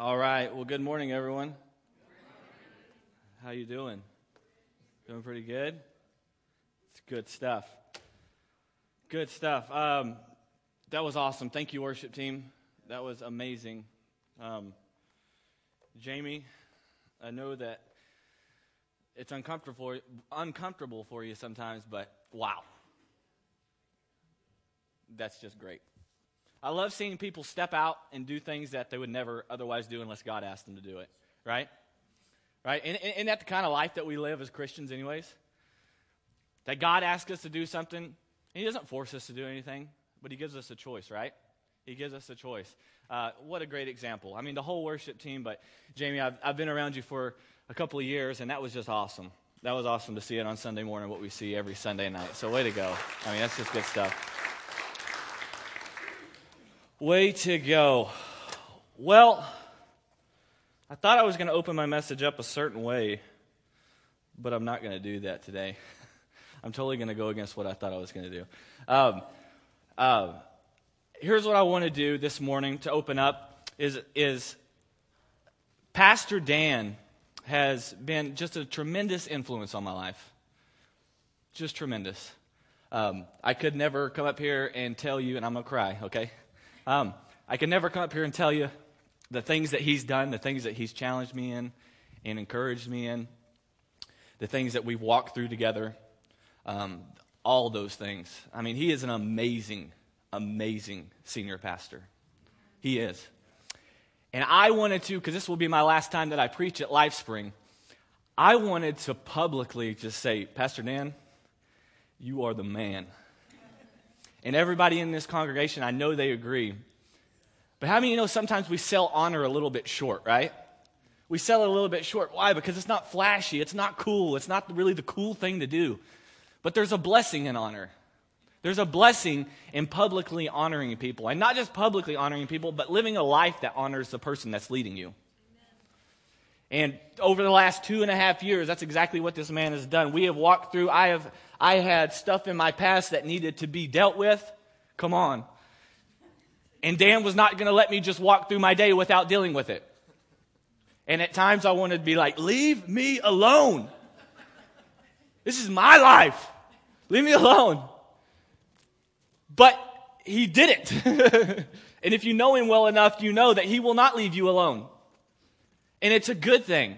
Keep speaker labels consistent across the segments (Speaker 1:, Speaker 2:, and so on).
Speaker 1: All right. Well, good morning, everyone. How you doing? Doing pretty good. It's good stuff. Good stuff. Um, that was awesome. Thank you, worship team. That was amazing. Um, Jamie, I know that it's uncomfortable uncomfortable for you sometimes, but wow, that's just great. I love seeing people step out and do things that they would never otherwise do unless God asked them to do it, right? Right? And that the kind of life that we live as Christians, anyways? That God asks us to do something, and He doesn't force us to do anything, but He gives us a choice, right? He gives us a choice. Uh, what a great example. I mean, the whole worship team, but Jamie, I've, I've been around you for a couple of years, and that was just awesome. That was awesome to see it on Sunday morning, what we see every Sunday night. So, way to go. I mean, that's just good stuff. Way to go. Well, I thought I was going to open my message up a certain way, but I'm not going to do that today. I'm totally going to go against what I thought I was going to do. Um, uh, here's what I want to do this morning to open up is, is Pastor Dan has been just a tremendous influence on my life. Just tremendous. Um, I could never come up here and tell you, and I'm going to cry, okay? Um, I can never come up here and tell you the things that he's done, the things that he's challenged me in and encouraged me in, the things that we've walked through together, um, all those things. I mean, he is an amazing, amazing senior pastor. He is. And I wanted to, because this will be my last time that I preach at LifeSpring, I wanted to publicly just say, Pastor Dan, you are the man. And everybody in this congregation, I know they agree. But how many you know sometimes we sell honor a little bit short, right? We sell it a little bit short. Why? Because it's not flashy, it's not cool, it's not really the cool thing to do. But there's a blessing in honor. There's a blessing in publicly honoring people. And not just publicly honoring people, but living a life that honors the person that's leading you. And over the last two and a half years, that's exactly what this man has done. We have walked through, I have I had stuff in my past that needed to be dealt with. Come on. And Dan was not going to let me just walk through my day without dealing with it. And at times I wanted to be like, leave me alone. This is my life. Leave me alone. But he didn't. and if you know him well enough, you know that he will not leave you alone. And it's a good thing.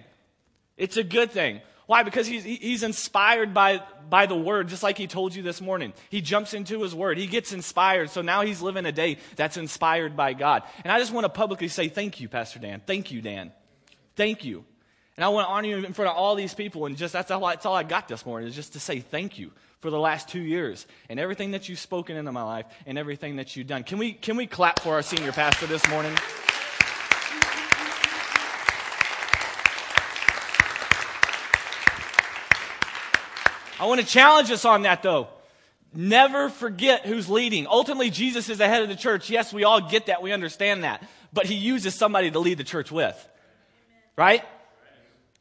Speaker 1: It's a good thing. Why? Because he's, he's inspired by, by the word, just like he told you this morning. He jumps into his word. He gets inspired. So now he's living a day that's inspired by God. And I just want to publicly say thank you, Pastor Dan. Thank you, Dan. Thank you. And I want to honor you in front of all these people. And just that's all, that's all I got this morning is just to say thank you for the last two years and everything that you've spoken into my life and everything that you've done. Can we, can we clap for our senior pastor this morning? I want to challenge us on that though. Never forget who's leading. Ultimately, Jesus is the head of the church. Yes, we all get that. We understand that. But he uses somebody to lead the church with. Right?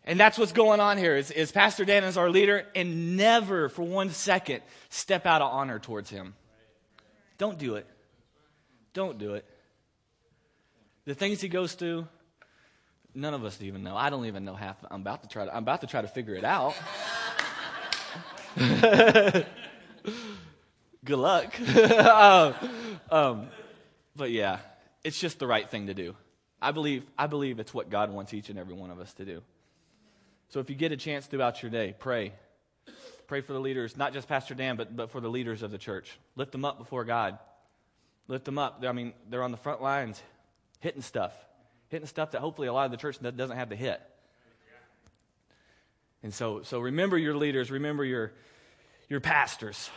Speaker 1: And that's what's going on here is, is Pastor Dan is our leader and never for one second step out of honor towards him. Don't do it. Don't do it. The things he goes through, none of us even know. I don't even know half. I'm about to try to, I'm about to try to figure it out. Good luck. um, um, but yeah, it's just the right thing to do. I believe, I believe it's what God wants each and every one of us to do. So if you get a chance throughout your day, pray. Pray for the leaders, not just Pastor Dan, but, but for the leaders of the church. Lift them up before God. Lift them up. I mean, they're on the front lines hitting stuff, hitting stuff that hopefully a lot of the church doesn't have to hit. And so, so remember your leaders, remember your, your pastors.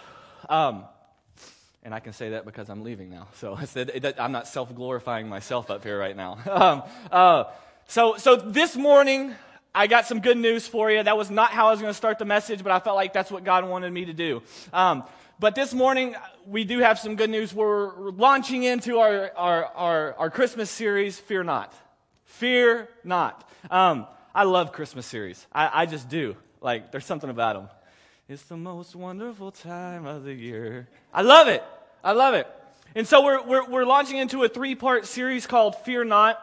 Speaker 1: Um, and I can say that because I'm leaving now. So I'm not self glorifying myself up here right now. Um, uh, so, so this morning, I got some good news for you. That was not how I was going to start the message, but I felt like that's what God wanted me to do. Um, but this morning, we do have some good news. We're launching into our, our, our, our Christmas series, Fear Not. Fear Not. Um, I love Christmas series. I, I just do. Like, there's something about them. It's the most wonderful time of the year. I love it. I love it. And so we're, we're, we're launching into a three part series called Fear Not.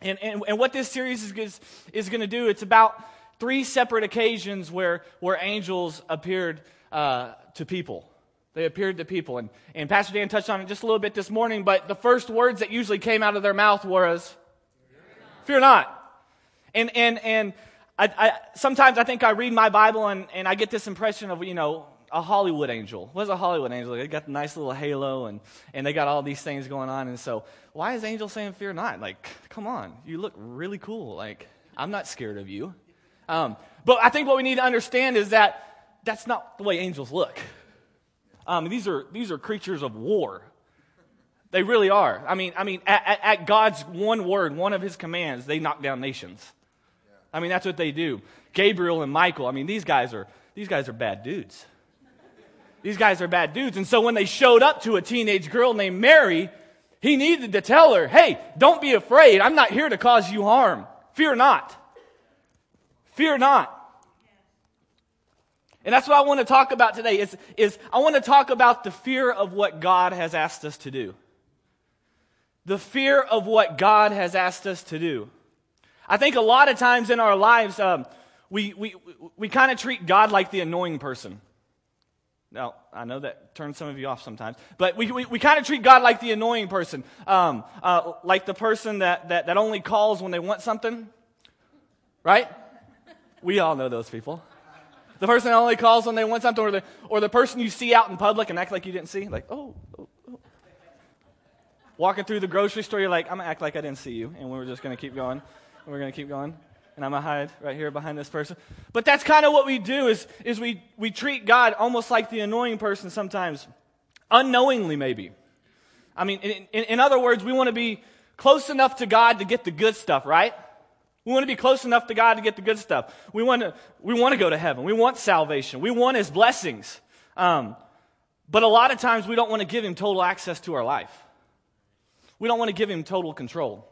Speaker 1: And, and, and what this series is, is, is going to do, it's about three separate occasions where, where angels appeared uh, to people. They appeared to people. And, and Pastor Dan touched on it just a little bit this morning, but the first words that usually came out of their mouth was, Fear not. Fear not. And, and, and I, I, sometimes I think I read my Bible and, and I get this impression of, you know, a Hollywood angel. What's a Hollywood angel? They got the nice little halo and, and they got all these things going on. And so, why is angel saying fear not? Like, come on, you look really cool. Like, I'm not scared of you. Um, but I think what we need to understand is that that's not the way angels look. Um, these are these are creatures of war. They really are. I mean, I mean, at, at God's one word, one of His commands, they knock down nations. I mean, that's what they do. Gabriel and Michael. I mean, these guys are these guys are bad dudes. These guys are bad dudes. And so when they showed up to a teenage girl named Mary, he needed to tell her, "Hey, don't be afraid. I'm not here to cause you harm. Fear not. Fear not." And that's what I want to talk about today is, is I want to talk about the fear of what God has asked us to do. The fear of what God has asked us to do. I think a lot of times in our lives, um, we, we, we kind of treat God like the annoying person. Now, I know that turns some of you off sometimes, but we, we, we kind of treat God like the annoying person, um, uh, like the person that, that, that only calls when they want something, right? We all know those people. The person that only calls when they want something, or the, or the person you see out in public and act like you didn't see. Like, oh, oh, oh. Walking through the grocery store, you're like, I'm going to act like I didn't see you. And we're just going to keep going. We're going to keep going. And I'm going to hide right here behind this person. But that's kind of what we do is, is we, we treat God almost like the annoying person sometimes. Unknowingly, maybe. I mean, in, in, in other words, we want to be close enough to God to get the good stuff, right? We want to be close enough to God to get the good stuff. We want to, we want to go to heaven. We want salvation. We want His blessings. Um, but a lot of times we don't want to give Him total access to our life. We don't want to give Him total control.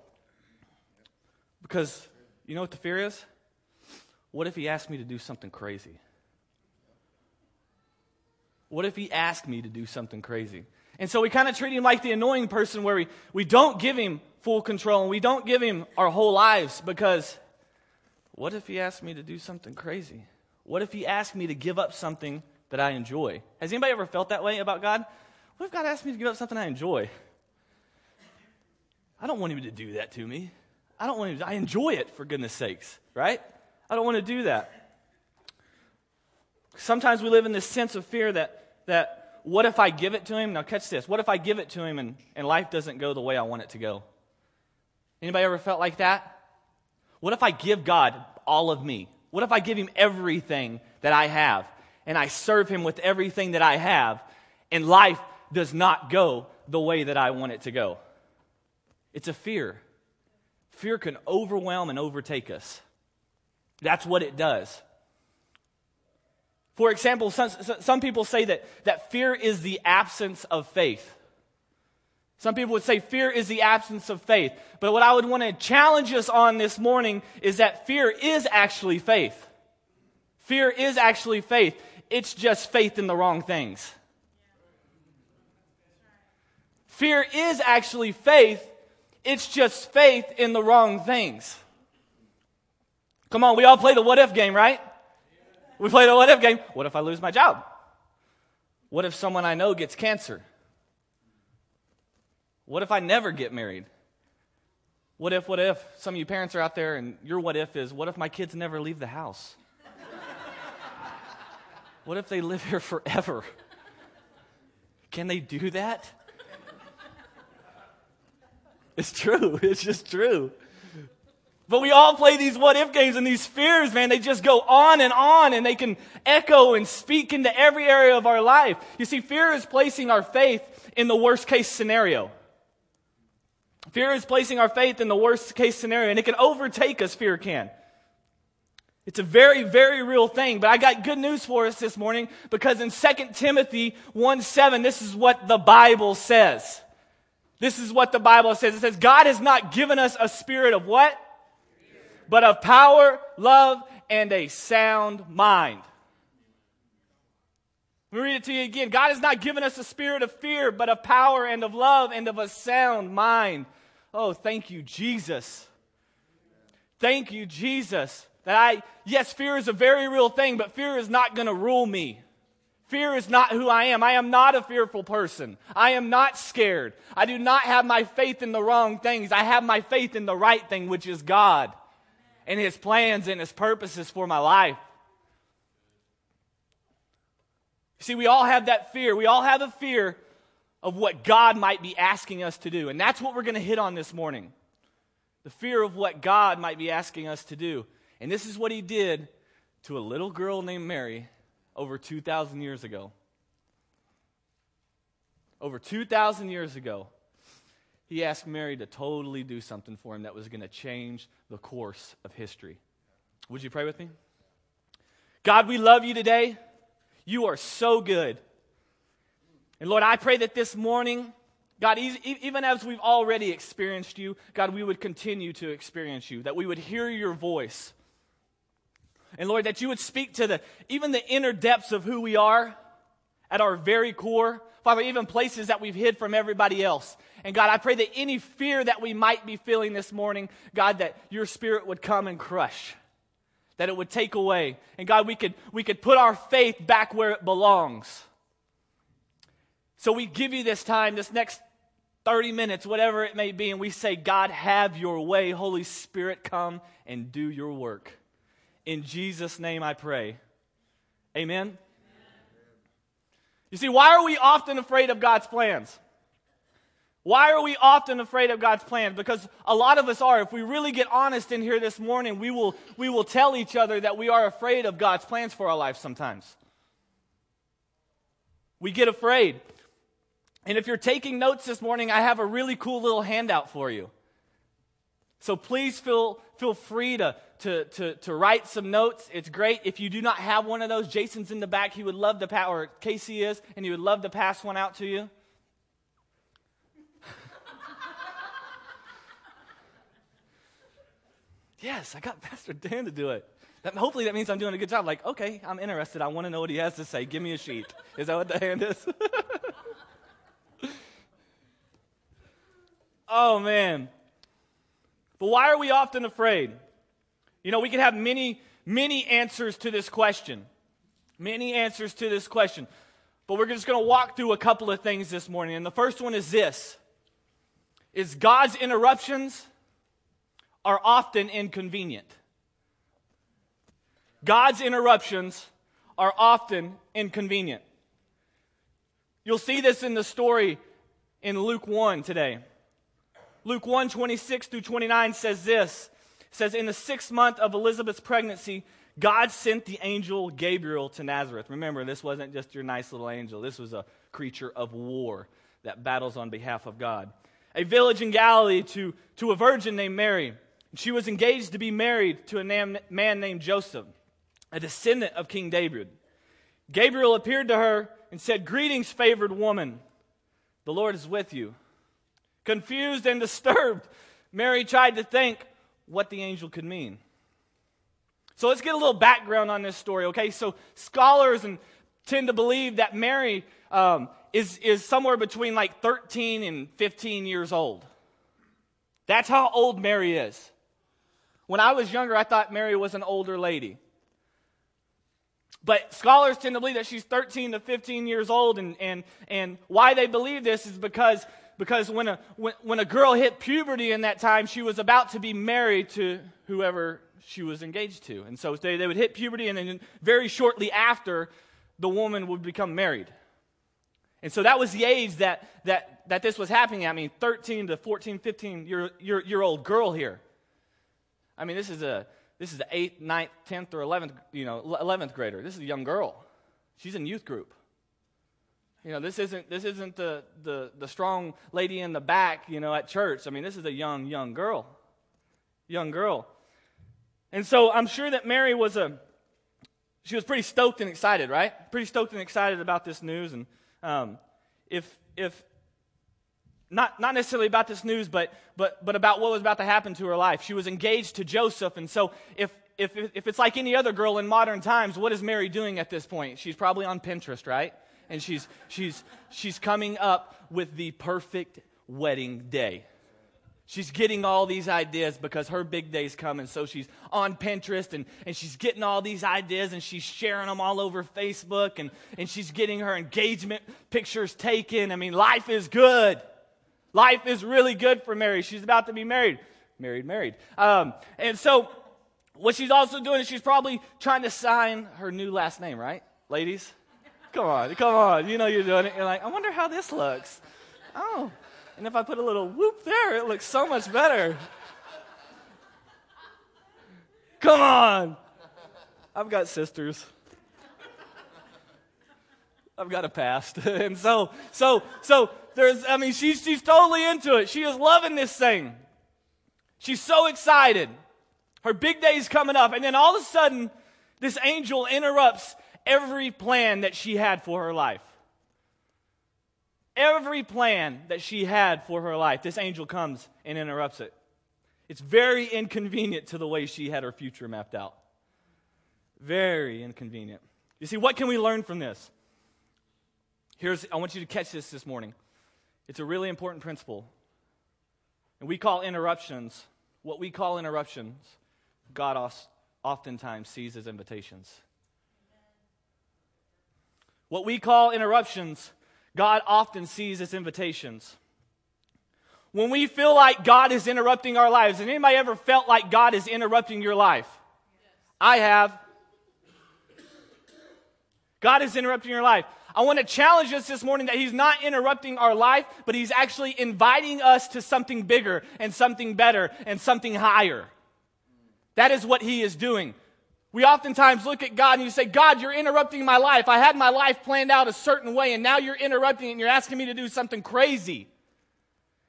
Speaker 1: Because you know what the fear is? What if He asked me to do something crazy? What if He asked me to do something crazy? And so we kind of treat Him like the annoying person where we, we don't give Him full control and we don't give him our whole lives because what if he asked me to do something crazy? What if he asked me to give up something that I enjoy? Has anybody ever felt that way about God? What if God asked me to give up something I enjoy? I don't want him to do that to me. I don't want to, I enjoy it for goodness sakes, right? I don't want to do that. Sometimes we live in this sense of fear that, that what if I give it to him? Now catch this. What if I give it to him and, and life doesn't go the way I want it to go? Anybody ever felt like that? What if I give God all of me? What if I give him everything that I have and I serve him with everything that I have and life does not go the way that I want it to go? It's a fear. Fear can overwhelm and overtake us. That's what it does. For example, some, some people say that, that fear is the absence of faith. Some people would say fear is the absence of faith. But what I would want to challenge us on this morning is that fear is actually faith. Fear is actually faith. It's just faith in the wrong things. Fear is actually faith. It's just faith in the wrong things. Come on, we all play the what if game, right? We play the what if game. What if I lose my job? What if someone I know gets cancer? What if I never get married? What if, what if? Some of you parents are out there and your what if is, what if my kids never leave the house? what if they live here forever? Can they do that? It's true. It's just true. But we all play these what if games and these fears, man. They just go on and on and they can echo and speak into every area of our life. You see, fear is placing our faith in the worst case scenario. Fear is placing our faith in the worst case scenario, and it can overtake us, fear can. It's a very, very real thing. But I got good news for us this morning because in 2 Timothy 1 7, this is what the Bible says. This is what the Bible says. It says, God has not given us a spirit of what? But of power, love, and a sound mind. Let me read it to you again. God has not given us a spirit of fear, but of power and of love and of a sound mind. Oh, thank you, Jesus. Thank you, Jesus, that I, yes, fear is a very real thing, but fear is not going to rule me. Fear is not who I am. I am not a fearful person. I am not scared. I do not have my faith in the wrong things. I have my faith in the right thing, which is God and His plans and His purposes for my life. See, we all have that fear. We all have a fear of what God might be asking us to do. And that's what we're going to hit on this morning the fear of what God might be asking us to do. And this is what He did to a little girl named Mary over 2,000 years ago. Over 2,000 years ago, he asked Mary to totally do something for him that was going to change the course of history. Would you pray with me? God, we love you today. You are so good. And Lord, I pray that this morning, God, even as we've already experienced you, God, we would continue to experience you, that we would hear your voice. And Lord, that you would speak to the even the inner depths of who we are at our very core. Father, even places that we've hid from everybody else. And God, I pray that any fear that we might be feeling this morning, God, that your spirit would come and crush. That it would take away. And God, we could, we could put our faith back where it belongs. So we give you this time, this next 30 minutes, whatever it may be, and we say, God, have your way. Holy Spirit, come and do your work. In Jesus' name I pray. Amen. You see, why are we often afraid of God's plans? Why are we often afraid of God's plans? Because a lot of us are. If we really get honest in here this morning, we will, we will tell each other that we are afraid of God's plans for our life sometimes. We get afraid. And if you're taking notes this morning, I have a really cool little handout for you. So please feel, feel free to, to, to, to write some notes. It's great. If you do not have one of those, Jason's in the back. He would love to, pass, or Casey is, and he would love to pass one out to you. yes, I got Pastor Dan to do it. That, hopefully that means I'm doing a good job. Like, okay, I'm interested. I want to know what he has to say. Give me a sheet. Is that what the hand is? oh, man. But why are we often afraid? You know, we could have many, many answers to this question. Many answers to this question. But we're just going to walk through a couple of things this morning. And the first one is this is God's interruptions are often inconvenient. God's interruptions are often inconvenient. You'll see this in the story in Luke 1 today. Luke 1 26 through 29 says this says, In the sixth month of Elizabeth's pregnancy, God sent the angel Gabriel to Nazareth. Remember, this wasn't just your nice little angel, this was a creature of war that battles on behalf of God. A village in Galilee to, to a virgin named Mary. She was engaged to be married to a man named Joseph, a descendant of King David. Gabriel appeared to her and said, Greetings, favored woman. The Lord is with you. Confused and disturbed, Mary tried to think what the angel could mean. So let's get a little background on this story, okay? So scholars and tend to believe that Mary um, is, is somewhere between like 13 and 15 years old. That's how old Mary is. When I was younger, I thought Mary was an older lady. But scholars tend to believe that she's 13 to 15 years old, and, and, and why they believe this is because because when a, when, when a girl hit puberty in that time, she was about to be married to whoever she was engaged to. And so they, they would hit puberty, and then very shortly after, the woman would become married. And so that was the age that, that, that this was happening. I mean, 13 to 14, 15 year, year, year old girl here. I mean, this is a this is the 8th, 9th, 10th, or 11th, you know, 11th grader. This is a young girl. She's in youth group. You know, this isn't this isn't the, the the strong lady in the back, you know, at church. I mean, this is a young young girl, young girl, and so I'm sure that Mary was a she was pretty stoked and excited, right? Pretty stoked and excited about this news, and um, if if not not necessarily about this news, but but but about what was about to happen to her life. She was engaged to Joseph, and so if if if it's like any other girl in modern times, what is Mary doing at this point? She's probably on Pinterest, right? And she's, she's, she's coming up with the perfect wedding day. She's getting all these ideas because her big day's coming. So she's on Pinterest and, and she's getting all these ideas and she's sharing them all over Facebook and, and she's getting her engagement pictures taken. I mean, life is good. Life is really good for Mary. She's about to be married. Married, married. Um, and so what she's also doing is she's probably trying to sign her new last name, right? Ladies? Come on, come on. You know you're doing it. You're like, I wonder how this looks. Oh. And if I put a little whoop there, it looks so much better. Come on. I've got sisters. I've got a past. and so, so, so there's, I mean, she's, she's totally into it. She is loving this thing. She's so excited. Her big day is coming up. And then all of a sudden, this angel interrupts every plan that she had for her life every plan that she had for her life, this angel comes and interrupts it. It's very inconvenient to the way she had her future mapped out. Very inconvenient. You see, what can we learn from this? Here's, I want you to catch this this morning. It's a really important principle. And we call interruptions, what we call interruptions, God oftentimes sees as invitations. What we call interruptions, God often sees as invitations. When we feel like God is interrupting our lives, has anybody ever felt like God is interrupting your life? I have. God is interrupting your life. I want to challenge us this morning that He's not interrupting our life, but He's actually inviting us to something bigger and something better and something higher. That is what He is doing. We oftentimes look at God and you say, God, you're interrupting my life. I had my life planned out a certain way, and now you're interrupting it and you're asking me to do something crazy.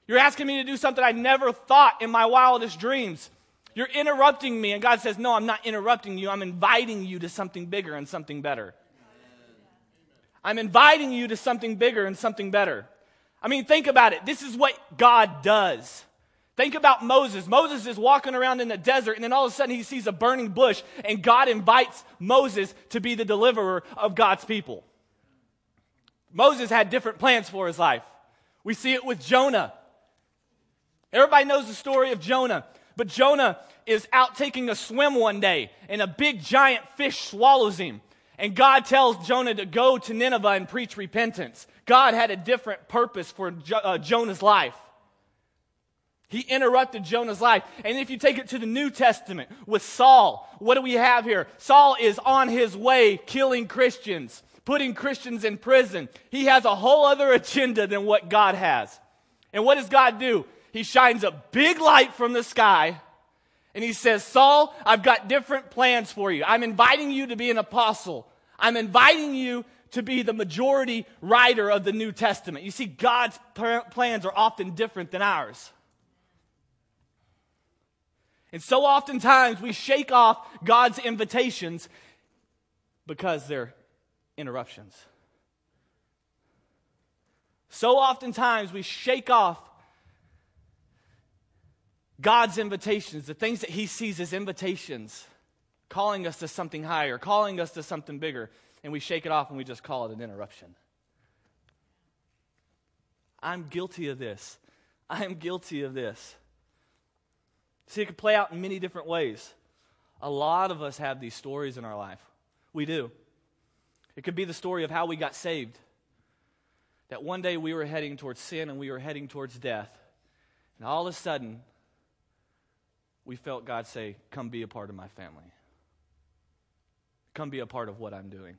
Speaker 1: You're asking me to do something I never thought in my wildest dreams. You're interrupting me. And God says, No, I'm not interrupting you. I'm inviting you to something bigger and something better. I'm inviting you to something bigger and something better. I mean, think about it. This is what God does. Think about Moses. Moses is walking around in the desert, and then all of a sudden he sees a burning bush, and God invites Moses to be the deliverer of God's people. Moses had different plans for his life. We see it with Jonah. Everybody knows the story of Jonah, but Jonah is out taking a swim one day, and a big giant fish swallows him. And God tells Jonah to go to Nineveh and preach repentance. God had a different purpose for jo- uh, Jonah's life. He interrupted Jonah's life. And if you take it to the New Testament with Saul, what do we have here? Saul is on his way killing Christians, putting Christians in prison. He has a whole other agenda than what God has. And what does God do? He shines a big light from the sky and he says, Saul, I've got different plans for you. I'm inviting you to be an apostle. I'm inviting you to be the majority writer of the New Testament. You see, God's plans are often different than ours. And so oftentimes we shake off God's invitations because they're interruptions. So oftentimes we shake off God's invitations, the things that He sees as invitations, calling us to something higher, calling us to something bigger, and we shake it off and we just call it an interruption. I'm guilty of this. I am guilty of this. See, it could play out in many different ways. A lot of us have these stories in our life. We do. It could be the story of how we got saved. That one day we were heading towards sin and we were heading towards death. And all of a sudden, we felt God say, Come be a part of my family. Come be a part of what I'm doing.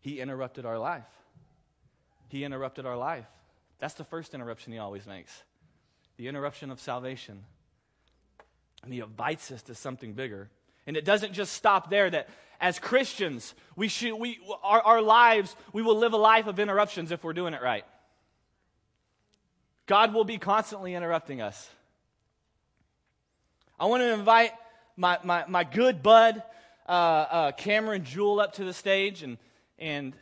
Speaker 1: He interrupted our life. He interrupted our life. That's the first interruption he always makes the interruption of salvation. And he invites us to something bigger. And it doesn't just stop there that as Christians, we should, we, our, our lives, we will live a life of interruptions if we're doing it right. God will be constantly interrupting us. I want to invite my, my, my good bud, uh, uh, Cameron Jewell, up to the stage. And, and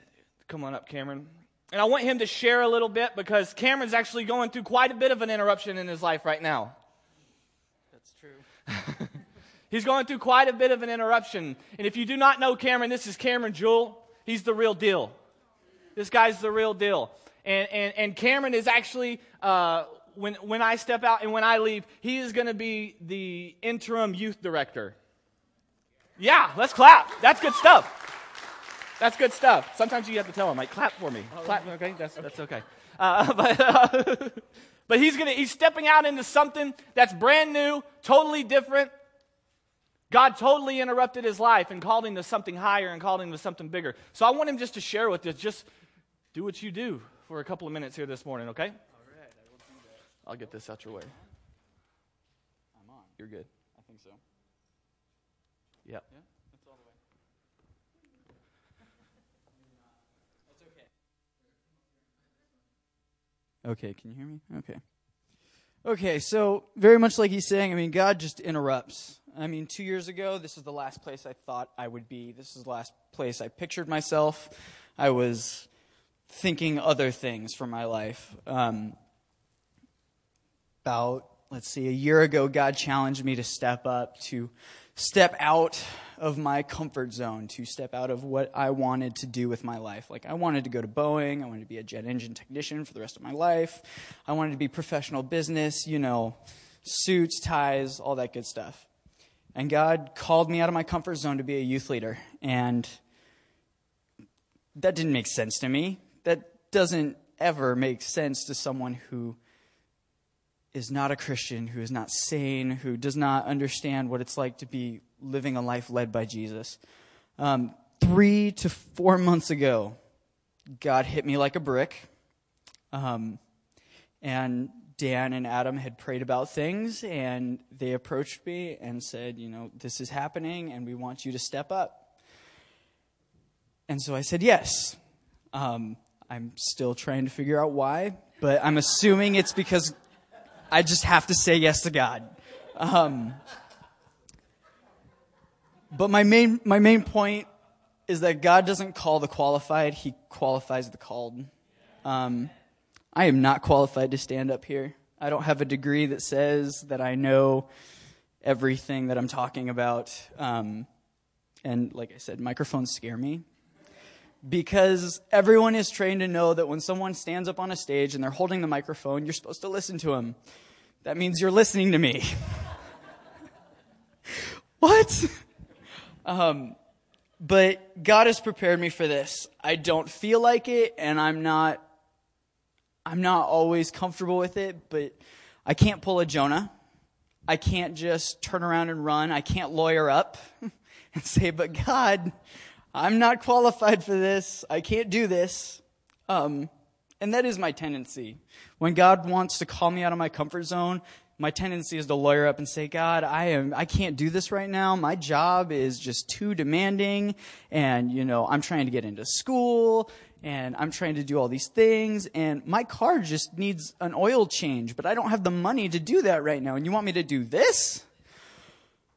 Speaker 1: come on up, Cameron. And I want him to share a little bit because Cameron's actually going through quite a bit of an interruption in his life right now.
Speaker 2: That's true.
Speaker 1: He's going through quite a bit of an interruption. And if you do not know Cameron, this is Cameron Jewell. He's the real deal. This guy's the real deal. And, and, and Cameron is actually uh, when, when I step out and when I leave, he is going to be the interim youth director. Yeah, let's clap. That's good stuff. That's good stuff. Sometimes you have to tell him, like, clap for me. Clap, okay? That's, that's okay. Uh, but, uh, but he's gonna, he's stepping out into something that's brand new, totally different. God totally interrupted his life and called him to something higher and called him to something bigger. So I want him just to share with us, just do what you do for a couple of minutes here this morning, okay?
Speaker 2: All right, I will do that.
Speaker 1: I'll get this out your way.
Speaker 2: I'm on.
Speaker 1: You're good.
Speaker 2: I think so.
Speaker 1: Yep.
Speaker 2: Yeah, that's all the way. That's okay. Can you hear me? Okay. Okay, so very much like he's saying, I mean, God just interrupts. I mean, two years ago, this is the last place I thought I would be. This is the last place I pictured myself. I was thinking other things for my life. Um, about, let's see, a year ago, God challenged me to step up, to step out of my comfort zone, to step out of what I wanted to do with my life. Like, I wanted to go to Boeing, I wanted to be a jet engine technician for the rest of my life, I wanted to be professional business, you know, suits, ties, all that good stuff. And God called me out of my comfort zone to be a youth leader. And that didn't make sense to me. That doesn't ever make sense to someone who is not a Christian, who is not sane, who does not understand what it's like to be living a life led by Jesus. Um, three to four months ago, God hit me like a brick. Um, and Dan and Adam had prayed about things, and they approached me and said, You know, this is happening, and we want you to step up. And so I said, Yes. Um, I'm still trying to figure out why, but I'm assuming it's because I just have to say yes to God. Um, but my main, my main point is that God doesn't call the qualified, He qualifies the called. Um, I am not qualified to stand up here. I don't have a degree that says that I know everything that I'm talking about. Um, and like I said, microphones scare me because everyone is trained to know that when someone stands up on a stage and they're holding the microphone, you're supposed to listen to them. That means you're listening to me. what? Um, but God has prepared me for this. I don't feel like it, and I'm not. I'm not always comfortable with it, but I can't pull a Jonah. I can't just turn around and run. I can't lawyer up and say, "But God, I'm not qualified for this. I can't do this." Um, and that is my tendency. When God wants to call me out of my comfort zone, my tendency is to lawyer up and say, God, I am, I can't do this right now. My job is just too demanding. And, you know, I'm trying to get into school and I'm trying to do all these things. And my car just needs an oil change, but I don't have the money to do that right now. And you want me to do this?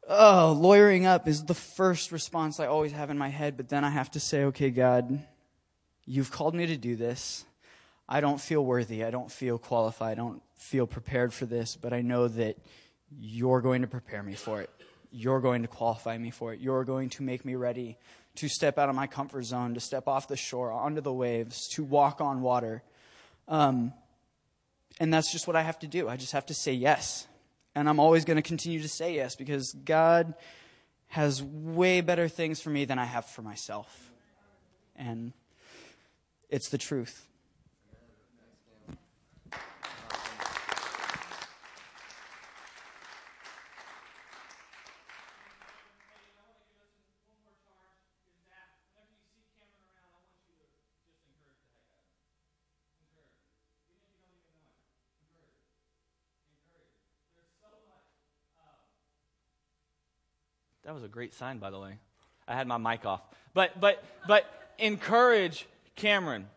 Speaker 2: Oh, lawyering up is the first response I always have in my head. But then I have to say, okay, God, you've called me to do this. I don't feel worthy. I don't feel qualified. I don't feel prepared for this, but I know that you're going to prepare me for it. You're going to qualify me for it. You're going to make me ready to step out of my comfort zone, to step off the shore, onto the waves, to walk on water. Um, and that's just what I have to do. I just have to say yes. And I'm always going to continue to say yes because God has way better things for me than I have for myself. And it's the truth.
Speaker 1: That was a great sign, by the way. I had my mic off. But, but, but encourage Cameron.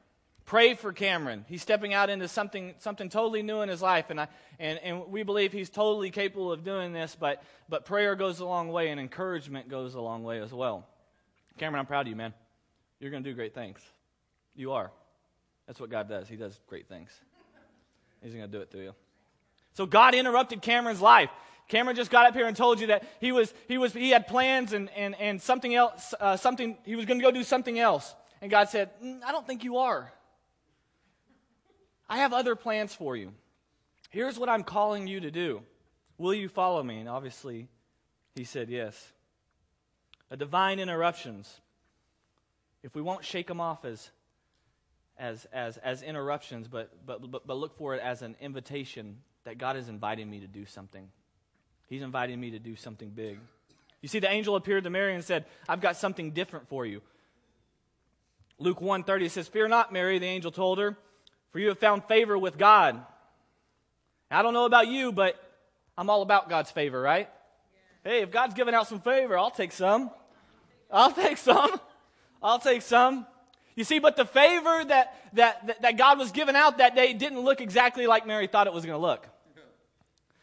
Speaker 1: Pray for Cameron. He's stepping out into something, something totally new in his life, and, I, and, and we believe he's totally capable of doing this, but, but prayer goes a long way, and encouragement goes a long way as well. Cameron, I'm proud of you, man. You're going to do great things. You are. That's what God does. He does great things. He's going to do it through you. So God interrupted Cameron's life. Cameron just got up here and told you that he was he was he had plans and and and something else uh, something he was going to go do something else. And God said, mm, "I don't think you are. I have other plans for you." Here's what I'm calling you to do. Will you follow me? And obviously, he said yes. A divine interruptions. If we won't shake them off as, as, as, as interruptions, but, but, but, but look for it as an invitation that God is inviting me to do something. He's inviting me to do something big. You see, the angel appeared to Mary and said, I've got something different for you. Luke 1:30 says, Fear not, Mary, the angel told her, for you have found favor with God. I don't know about you, but I'm all about God's favor, right? Yeah. Hey, if God's giving out some favor, I'll take some. I'll take some. I'll take some. You see, but the favor that, that, that God was giving out that day didn't look exactly like Mary thought it was going to look.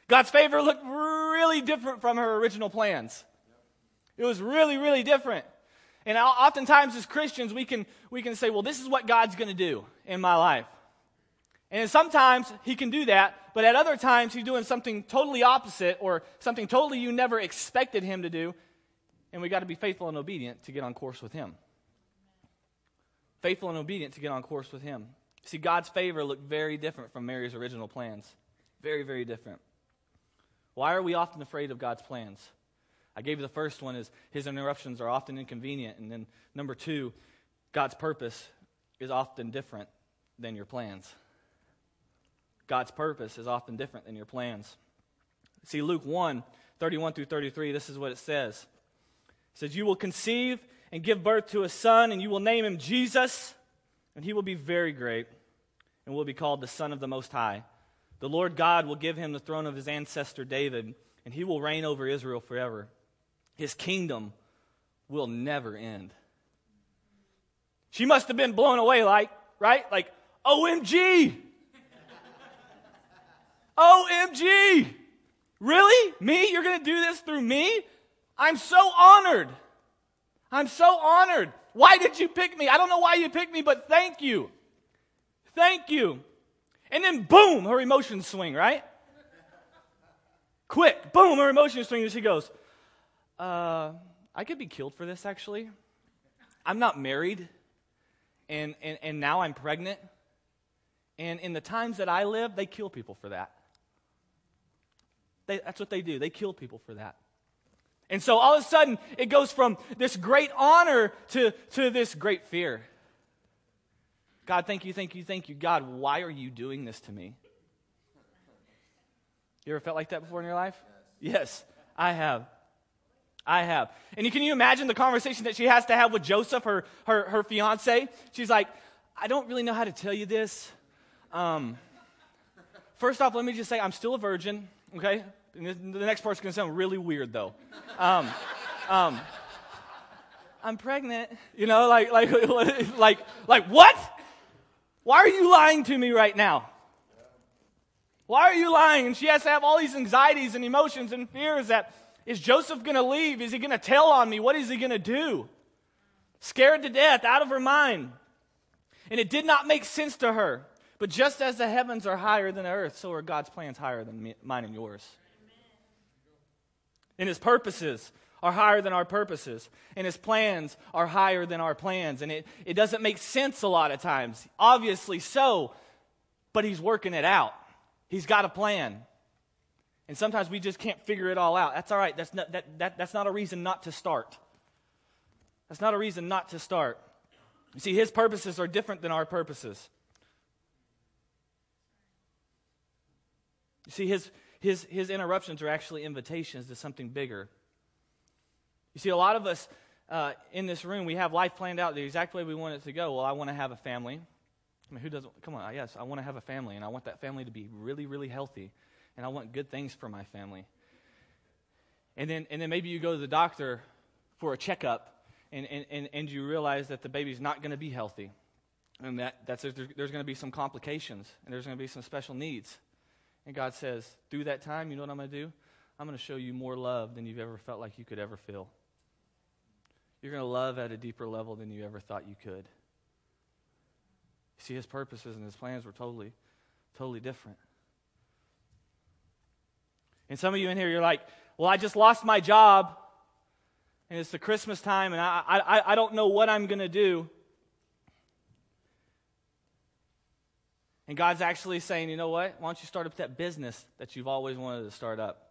Speaker 1: God's favor looked really different from her original plans. It was really, really different. And oftentimes as Christians, we can, we can say, well, this is what God's going to do in my life. And sometimes he can do that, but at other times he's doing something totally opposite or something totally you never expected him to do. And we got to be faithful and obedient to get on course with him. Faithful and obedient to get on course with him. See, God's favor looked very different from Mary's original plans. Very, very different. Why are we often afraid of God's plans? I gave you the first one is his interruptions are often inconvenient. And then number two, God's purpose is often different than your plans. God's purpose is often different than your plans. See, Luke 1 31 through 33, this is what it says. It says, You will conceive and give birth to a son, and you will name him Jesus, and he will be very great, and will be called the Son of the Most High. The Lord God will give him the throne of his ancestor David, and he will reign over Israel forever. His kingdom will never end. She must have been blown away, like, right? Like, OMG! OMG! Really? Me? You're going to do this through me? I'm so honored. I'm so honored. Why did you pick me? I don't know why you picked me, but thank you. Thank you. And then, boom, her emotions swing, right? Quick, boom, her emotions swing, and she goes, uh, I could be killed for this, actually. I'm not married, and, and, and now I'm pregnant. And in the times that I live, they kill people for that. They, that's what they do. They kill people for that. And so all of a sudden, it goes from this great honor to, to this great fear. God, thank you, thank you, thank you. God, why are you doing this to me? You ever felt like that before in your life? Yes, yes I have. I have. And can you imagine the conversation that she has to have with Joseph, her, her, her fiance? She's like, I don't really know how to tell you this. Um, first off, let me just say I'm still a virgin okay? The next part's going to sound really weird, though. Um, um, I'm pregnant. You know, like, like, like, like, what? Why are you lying to me right now? Why are you lying? And she has to have all these anxieties and emotions and fears that is Joseph going to leave? Is he going to tell on me? What is he going to do? Scared to death, out of her mind. And it did not make sense to her. But just as the heavens are higher than the earth, so are God's plans higher than me, mine and yours. And his purposes are higher than our purposes. And his plans are higher than our plans. And it, it doesn't make sense a lot of times. Obviously so, but he's working it out. He's got a plan. And sometimes we just can't figure it all out. That's all right. That's not, that, that, that's not a reason not to start. That's not a reason not to start. You see, his purposes are different than our purposes. You see, his, his, his interruptions are actually invitations to something bigger. You see, a lot of us uh, in this room, we have life planned out the exact way we want it to go. Well, I want to have a family. I mean, who doesn't? Come on, yes, I want to have a family, and I want that family to be really, really healthy, and I want good things for my family. And then, and then maybe you go to the doctor for a checkup, and, and, and, and you realize that the baby's not going to be healthy, and that that's, there's, there's going to be some complications, and there's going to be some special needs. And God says, through that time, you know what I'm going to do? I'm going to show you more love than you've ever felt like you could ever feel. You're going to love at a deeper level than you ever thought you could. See, his purposes and his plans were totally, totally different. And some of you in here, you're like, well, I just lost my job, and it's the Christmas time, and I, I, I don't know what I'm going to do. And God's actually saying, you know what? Why don't you start up that business that you've always wanted to start up?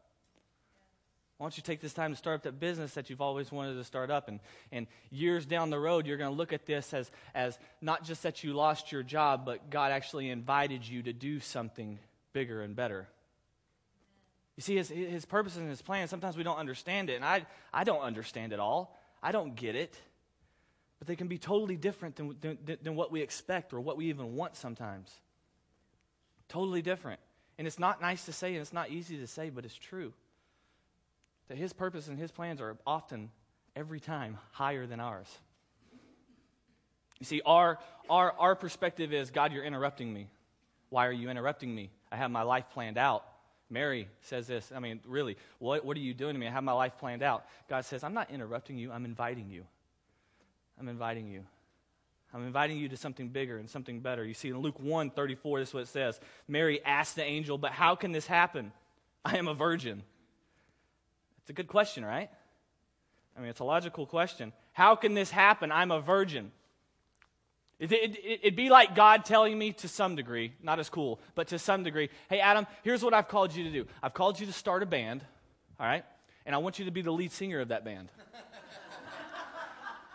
Speaker 1: Why don't you take this time to start up that business that you've always wanted to start up? And, and years down the road, you're going to look at this as, as not just that you lost your job, but God actually invited you to do something bigger and better. You see, his, his purpose and his plan, sometimes we don't understand it. And I, I don't understand it all, I don't get it. But they can be totally different than, than, than what we expect or what we even want sometimes. Totally different. And it's not nice to say and it's not easy to say, but it's true that his purpose and his plans are often, every time, higher than ours. You see, our, our, our perspective is God, you're interrupting me. Why are you interrupting me? I have my life planned out. Mary says this. I mean, really, what, what are you doing to me? I have my life planned out. God says, I'm not interrupting you, I'm inviting you. I'm inviting you. I'm inviting you to something bigger and something better. You see, in Luke 1 34, this is what it says Mary asked the angel, But how can this happen? I am a virgin. It's a good question, right? I mean, it's a logical question. How can this happen? I'm a virgin. It, it, be like God telling me to some degree, not as cool, but to some degree, hey, Adam, here's what I've called you to do. I've called you to start a band, all right? And I want you to be the lead singer of that band.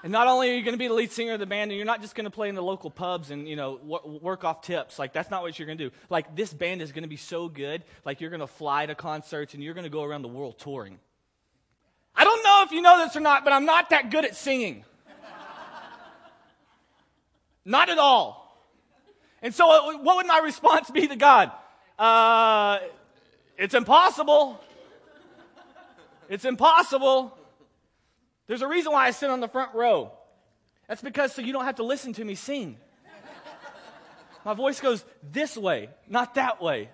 Speaker 1: and not only are you going to be the lead singer of the band, and you're not just going to play in the local pubs and, you know, work off tips. Like, that's not what you're going to do. Like, this band is going to be so good, like, you're going to fly to concerts and you're going to go around the world touring. Know if you know this or not, but I'm not that good at singing. not at all. And so, uh, what would my response be to God? Uh, it's impossible. It's impossible. There's a reason why I sit on the front row. That's because so you don't have to listen to me sing. My voice goes this way, not that way.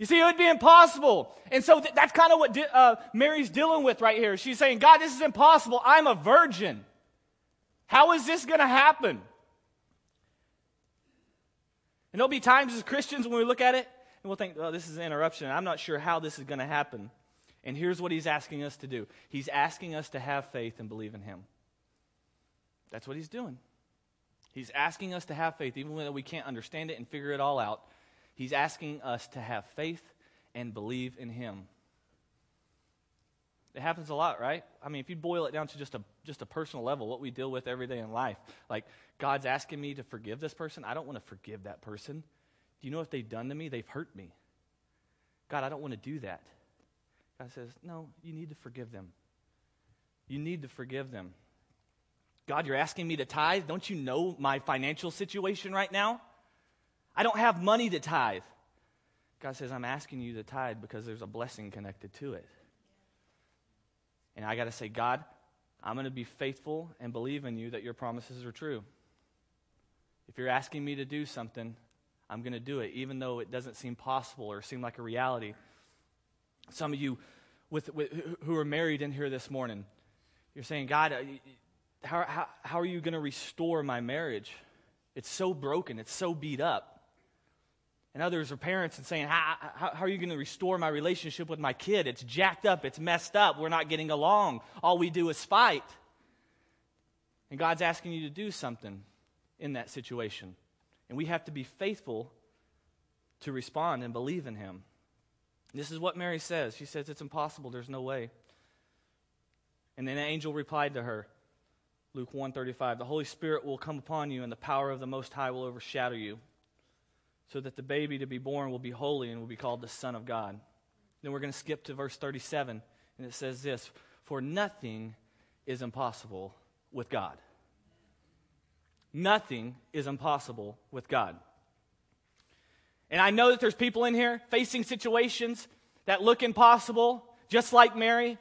Speaker 1: You see, it would be impossible. And so th- that's kind of what di- uh, Mary's dealing with right here. She's saying, God, this is impossible. I'm a virgin. How is this going to happen? And there'll be times as Christians when we look at it and we'll think, oh, this is an interruption. I'm not sure how this is going to happen. And here's what he's asking us to do He's asking us to have faith and believe in him. That's what he's doing. He's asking us to have faith, even when we can't understand it and figure it all out. He's asking us to have faith and believe in Him. It happens a lot, right? I mean, if you boil it down to just a just a personal level, what we deal with every day in life, like God's asking me to forgive this person, I don't want to forgive that person. Do you know what they've done to me? They've hurt me. God, I don't want to do that. God says, No, you need to forgive them. You need to forgive them. God, you're asking me to tithe. Don't you know my financial situation right now? I don't have money to tithe. God says, I'm asking you to tithe because there's a blessing connected to it. And I got to say, God, I'm going to be faithful and believe in you that your promises are true. If you're asking me to do something, I'm going to do it, even though it doesn't seem possible or seem like a reality. Some of you with, with, who are married in here this morning, you're saying, God, uh, how, how, how are you going to restore my marriage? It's so broken, it's so beat up. And others are parents and saying, how, how, how are you going to restore my relationship with my kid? It's jacked up, it's messed up, we're not getting along. All we do is fight. And God's asking you to do something in that situation. And we have to be faithful to respond and believe in Him. This is what Mary says. She says, It's impossible, there's no way. And then an angel replied to her, Luke 135, the Holy Spirit will come upon you, and the power of the Most High will overshadow you so that the baby to be born will be holy and will be called the Son of God. Then we're going to skip to verse 37, and it says this For nothing is impossible with God. Nothing is impossible with God. And I know that there's people in here facing situations that look impossible, just like Mary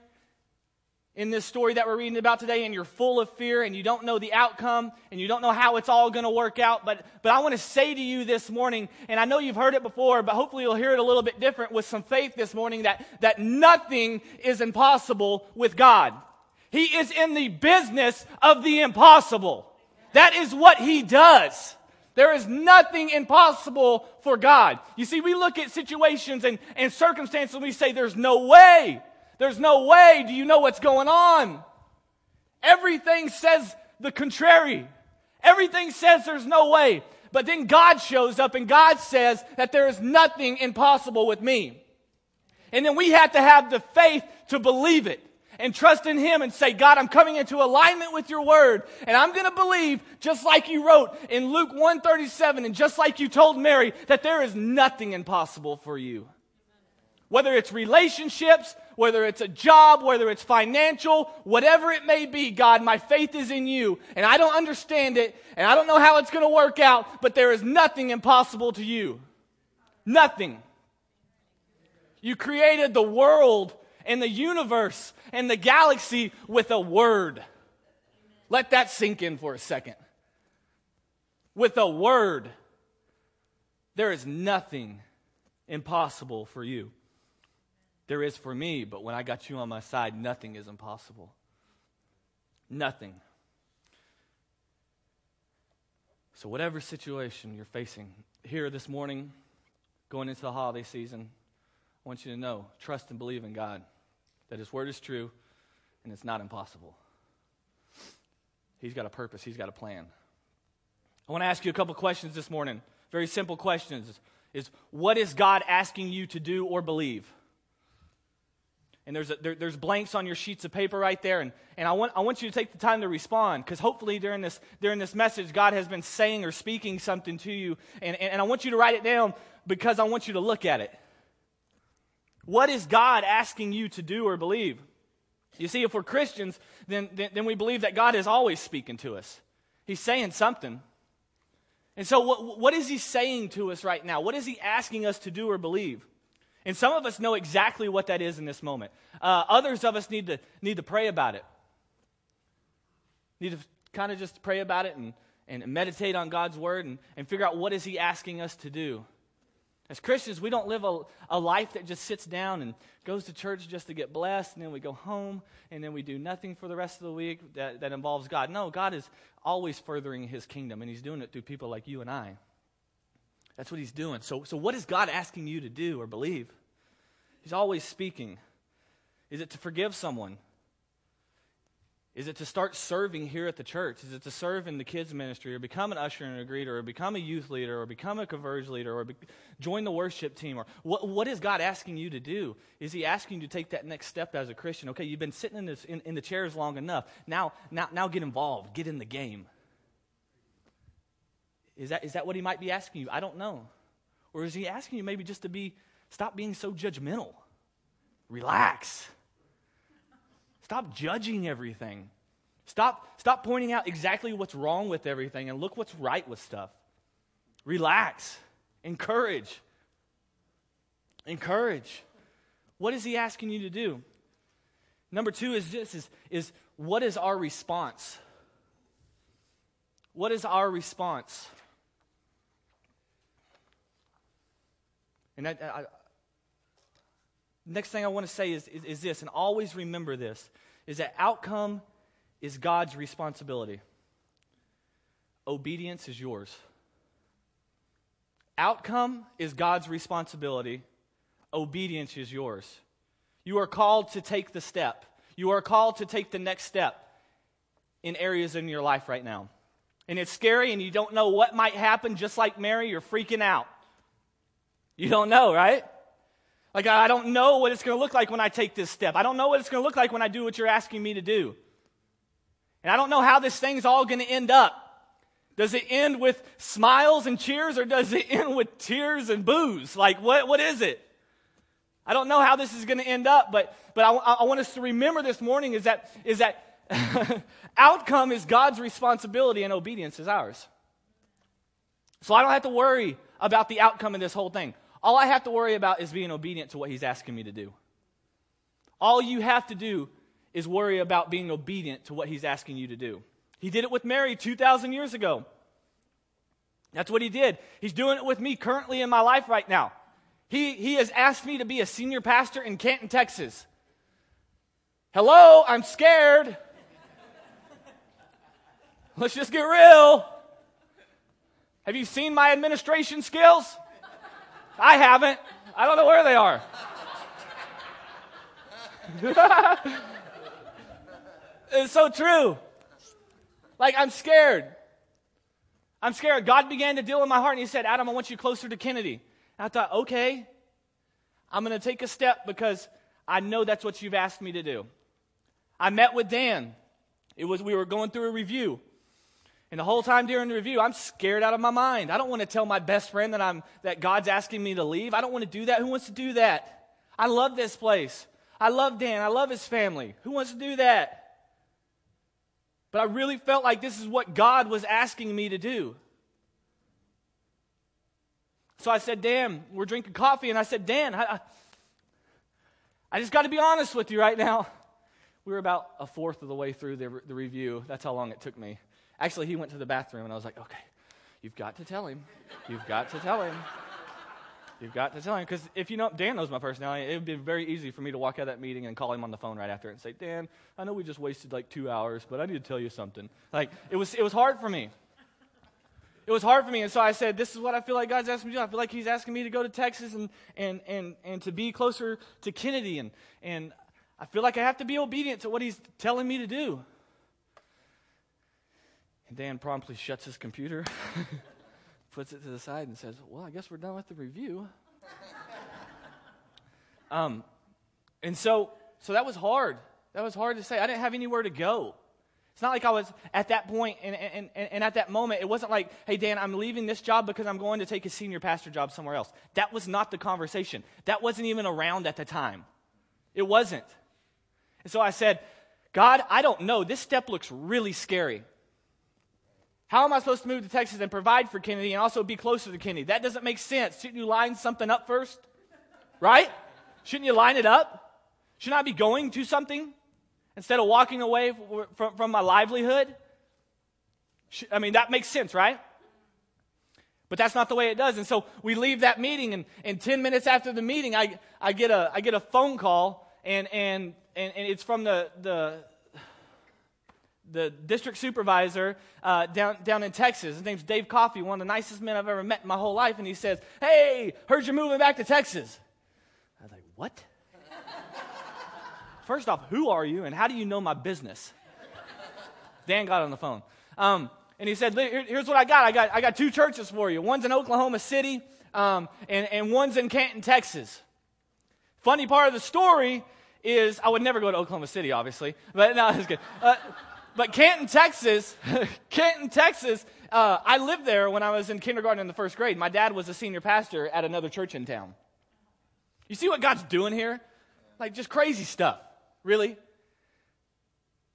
Speaker 1: in this story that we're reading about today and you're full of fear and you don't know the outcome and you don't know how it's all going to work out but but I want to say to you this morning and I know you've heard it before but hopefully you'll hear it a little bit different with some faith this morning that that nothing is impossible with God. He is in the business of the impossible. That is what he does. There is nothing impossible for God. You see, we look at situations and, and circumstances and we say, there's no way. There's no way. Do you know what's going on? Everything says the contrary. Everything says there's no way. But then God shows up and God says that there is nothing impossible with me. And then we have to have the faith to believe it and trust in Him and say, God, I'm coming into alignment with your word. And I'm going to believe, just like you wrote in Luke 137, and just like you told Mary, that there is nothing impossible for you. Whether it's relationships, whether it's a job, whether it's financial, whatever it may be, God, my faith is in you. And I don't understand it, and I don't know how it's going to work out, but there is nothing impossible to you. Nothing. You created the world and the universe and the galaxy with a word. Let that sink in for a second. With a word, there is nothing impossible for you. There is for me, but when I got you on my side, nothing is impossible. Nothing. So, whatever situation you're facing here this morning, going into the holiday season, I want you to know trust and believe in God that His Word is true and it's not impossible. He's got a purpose, He's got a plan. I want to ask you a couple questions this morning. Very simple questions. Is what is God asking you to do or believe? And there's, a, there, there's blanks on your sheets of paper right there. And, and I, want, I want you to take the time to respond because hopefully during this, during this message, God has been saying or speaking something to you. And, and, and I want you to write it down because I want you to look at it. What is God asking you to do or believe? You see, if we're Christians, then, then, then, we believe that God is always speaking to us. He's saying something. And so, what, what is He saying to us right now? What is He asking us to do or believe? And some of us know exactly what that is in this moment. Uh, others of us need to, need to pray about it. Need to kind of just pray about it and, and meditate on God's word and, and figure out what is He asking us to do. As Christians, we don't live a, a life that just sits down and goes to church just to get blessed, and then we go home, and then we do nothing for the rest of the week that, that involves God. No, God is always furthering His kingdom, and He's doing it through people like you and I. That's what He's doing. So, so what is God asking you to do or believe? He's always speaking. Is it to forgive someone? Is it to start serving here at the church? Is it to serve in the kids' ministry or become an usher and a greeter or become a youth leader or become a converge leader or be, join the worship team? Or what, what is God asking you to do? Is He asking you to take that next step as a Christian? Okay, you've been sitting in, this, in, in the chairs long enough. Now, now, now get involved, get in the game. Is that, is that what He might be asking you? I don't know. Or is He asking you maybe just to be, stop being so judgmental? Relax. Stop judging everything. Stop, stop pointing out exactly what's wrong with everything and look what's right with stuff. Relax. Encourage. Encourage. What is he asking you to do? Number two is this is, is what is our response? What is our response? And I, I, next thing I want to say is, is, is this, and always remember this, is that outcome is God's responsibility. Obedience is yours. Outcome is God's responsibility. Obedience is yours. You are called to take the step. You are called to take the next step in areas in your life right now. And it's scary and you don't know what might happen, just like Mary, you're freaking out. You don't know, right? Like, I don't know what it's going to look like when I take this step. I don't know what it's going to look like when I do what you're asking me to do. And I don't know how this thing's all going to end up. Does it end with smiles and cheers or does it end with tears and boos? Like, what, what is it? I don't know how this is going to end up, but, but I, I want us to remember this morning is that, is that outcome is God's responsibility and obedience is ours. So I don't have to worry about the outcome of this whole thing. All I have to worry about is being obedient to what he's asking me to do. All you have to do is worry about being obedient to what he's asking you to do. He did it with Mary 2,000 years ago. That's what he did. He's doing it with me currently in my life right now. He, he has asked me to be a senior pastor in Canton, Texas. Hello, I'm scared. Let's just get real. Have you seen my administration skills? I haven't. I don't know where they are. it's so true. Like, I'm scared. I'm scared. God began to deal in my heart and He said, Adam, I want you closer to Kennedy. And I thought, okay, I'm going to take a step because I know that's what you've asked me to do. I met with Dan. It was we were going through a review. And the whole time during the review, I'm scared out of my mind. I don't want to tell my best friend that I'm that God's asking me to leave. I don't want to do that. Who wants to do that? I love this place. I love Dan. I love his family. Who wants to do that? But I really felt like this is what God was asking me to do. So I said, Dan, we're drinking coffee, and I said, Dan, I, I just got to be honest with you right now. We were about a fourth of the way through the, the review. That's how long it took me. Actually, he went to the bathroom, and I was like, okay, you've got to tell him. You've got to tell him. You've got to tell him. Because if you know, Dan knows my personality. It would be very easy for me to walk out of that meeting and call him on the phone right after and say, Dan, I know we just wasted like two hours, but I need to tell you something. Like, it was, it was hard for me. It was hard for me. And so I said, This is what I feel like God's asking me to do. I feel like He's asking me to go to Texas and, and, and, and to be closer to Kennedy. And, and I feel like I have to be obedient to what He's telling me to do. And Dan promptly shuts his computer. puts it to the side and says, Well, I guess we're done with the review. um, and so, so that was hard. That was hard to say. I didn't have anywhere to go. It's not like I was at that point and, and, and, and, at that moment, it wasn't like, hey, Dan, I'm leaving this job because I'm going to take a senior pastor job somewhere else. That was not the conversation. That wasn't even around at the time. It wasn't. And so I said, God, I don't know. This step looks really scary. How am I supposed to move to Texas and provide for Kennedy and also be closer to Kennedy? That doesn't make sense. Shouldn't you line something up first? Right? Shouldn't you line it up? Shouldn't I be going to something instead of walking away from, from my livelihood? I mean, that makes sense, right? But that's not the way it does. And so we leave that meeting, and, and 10 minutes after the meeting, I, I, get, a, I get a phone call, and, and, and, and it's from the, the, the district supervisor uh, down, down in Texas. His name's Dave Coffey, one of the nicest men I've ever met in my whole life. And he says, Hey, heard you're moving back to Texas. I was like, What? First off, who are you and how do you know my business? Dan got on the phone. Um, and he said, Here's what I got. I got, I got two churches for you. One's in Oklahoma City, um, and, and one's in Canton, Texas. Funny part of the story is I would never go to Oklahoma City, obviously, but no, it's good. Uh, but Canton, Texas, Canton, Texas, uh, I lived there when I was in kindergarten in the first grade. My dad was a senior pastor at another church in town. You see what God's doing here? Like just crazy stuff. Really?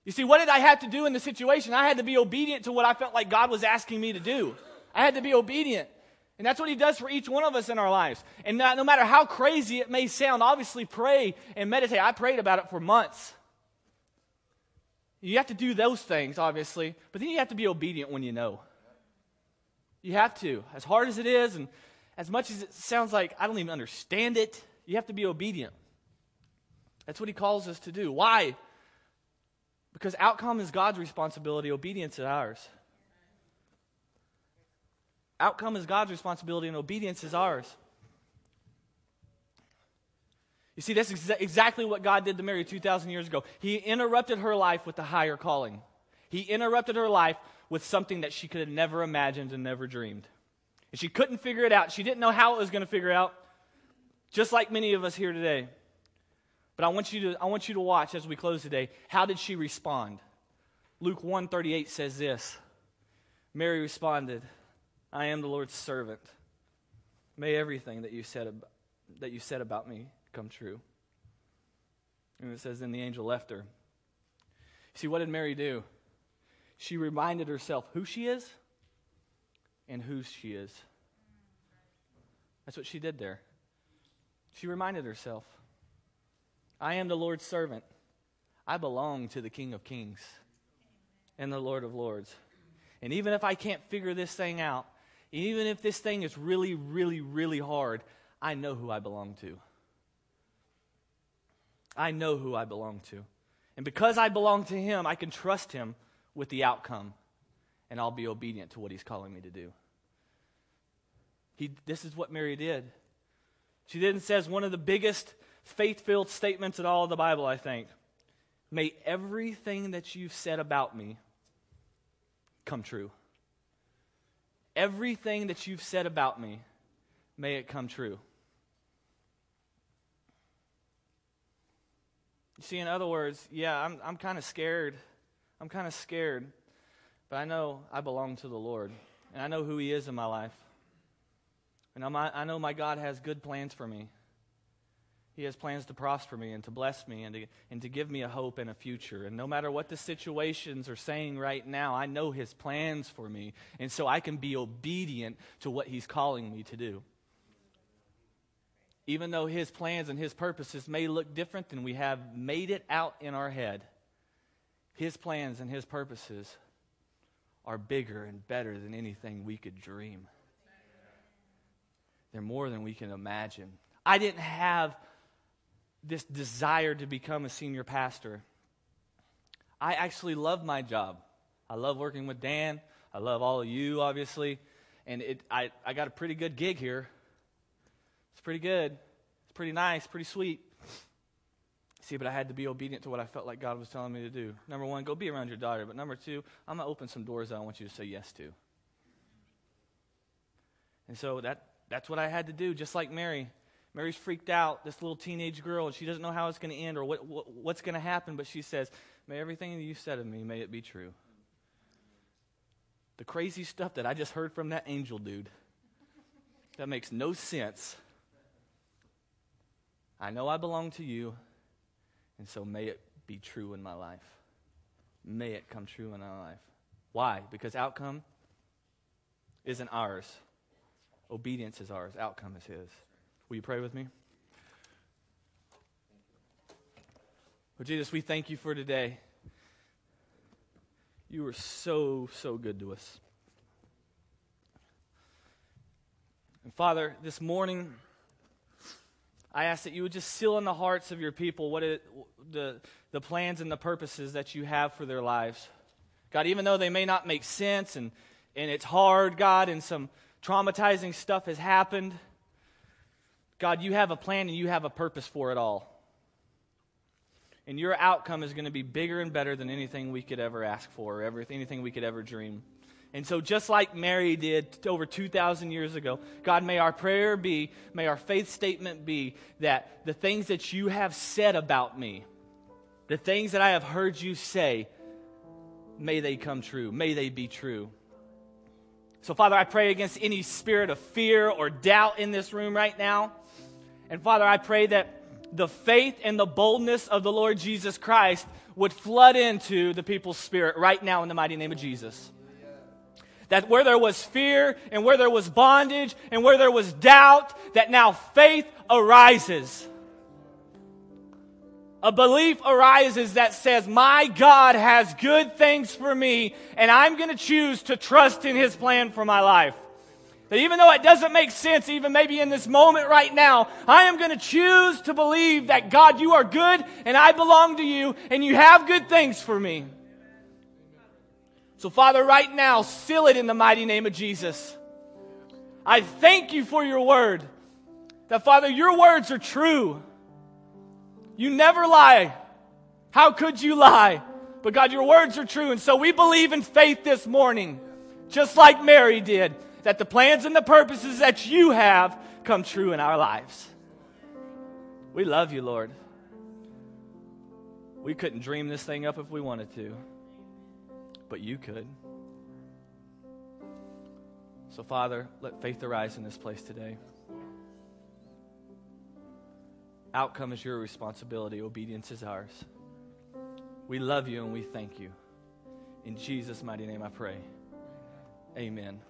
Speaker 1: You see, what did I have to do in the situation? I had to be obedient to what I felt like God was asking me to do. I had to be obedient. And that's what he does for each one of us in our lives. And not, no matter how crazy it may sound, obviously pray and meditate. I prayed about it for months. You have to do those things, obviously, but then you have to be obedient when you know. You have to. As hard as it is, and as much as it sounds like I don't even understand it, you have to be obedient. That's what he calls us to do. Why? Because outcome is God's responsibility, obedience is ours. Outcome is God's responsibility, and obedience is ours. You see, that's exa- exactly what God did to Mary 2,000 years ago. He interrupted her life with a higher calling. He interrupted her life with something that she could have never imagined and never dreamed. And she couldn't figure it out. She didn't know how it was going to figure out, just like many of us here today. But I want you to, I want you to watch as we close today. How did she respond? Luke 138 says this Mary responded, I am the Lord's servant. May everything that you said, ab- that you said about me come true. And it says, Then the angel left her. See, what did Mary do? She reminded herself who she is and whose she is. That's what she did there. She reminded herself I am the Lord's servant. I belong to the King of Kings and the Lord of Lords. And even if I can't figure this thing out, even if this thing is really, really, really hard, I know who I belong to. I know who I belong to. And because I belong to Him, I can trust Him with the outcome, and I'll be obedient to what He's calling me to do. He, this is what Mary did. She then says one of the biggest faith filled statements in all of the Bible, I think. May everything that you've said about me come true. everything that you've said about me, may it come true. See, in other words, yeah, I'm, I'm kind of scared. I'm kind of scared, but I know I belong to the Lord, and I know who He is in my life. And I'm, I know my God has good plans for me. He has plans to prosper me and to bless me and to, and to give me a hope and a future. And no matter what the situations are saying right now, I know His plans for me. And so I can be obedient to what He's calling me to do. Even though His plans and His purposes may look different than we have made it out in our head, His plans and His purposes are bigger and better than anything we could dream. They're more than we can imagine. I didn't have this desire to become a senior pastor. I actually love my job. I love working with Dan. I love all of you, obviously. And it, I, I got a pretty good gig here. It's pretty good. It's pretty nice, pretty sweet. See, but I had to be obedient to what I felt like God was telling me to do. Number one, go be around your daughter. But number two, I'm going to open some doors that I want you to say yes to. And so that, that's what I had to do, just like Mary. Mary's freaked out, this little teenage girl, and she doesn't know how it's going to end or what, what what's going to happen, but she says, May everything you said of me, may it be true. The crazy stuff that I just heard from that angel dude, that makes no sense. I know I belong to you, and so may it be true in my life. May it come true in our life. Why? Because outcome isn't ours. Obedience is ours, outcome is His. Will you pray with me? Lord Jesus, we thank you for today. You are so, so good to us. And Father, this morning, I ask that you would just seal in the hearts of your people what it, the, the plans and the purposes that you have for their lives. God, even though they may not make sense and, and it's hard, God, and some traumatizing stuff has happened. God, you have a plan and you have a purpose for it all. And your outcome is going to be bigger and better than anything we could ever ask for, or anything we could ever dream. And so, just like Mary did over 2,000 years ago, God, may our prayer be, may our faith statement be that the things that you have said about me, the things that I have heard you say, may they come true. May they be true. So, Father, I pray against any spirit of fear or doubt in this room right now. And Father, I pray that the faith and the boldness of the Lord Jesus Christ would flood into the people's spirit right now in the mighty name of Jesus. That where there was fear and where there was bondage and where there was doubt, that now faith arises. A belief arises that says, My God has good things for me, and I'm going to choose to trust in His plan for my life. That even though it doesn't make sense, even maybe in this moment right now, I am going to choose to believe that God, you are good and I belong to you and you have good things for me. So, Father, right now, seal it in the mighty name of Jesus. I thank you for your word. That, Father, your words are true. You never lie. How could you lie? But, God, your words are true. And so we believe in faith this morning, just like Mary did that the plans and the purposes that you have come true in our lives. We love you, Lord. We couldn't dream this thing up if we wanted to, but you could. So, Father, let faith arise in this place today. Outcome is your responsibility, obedience is ours. We love you and we thank you. In Jesus' mighty name I pray. Amen.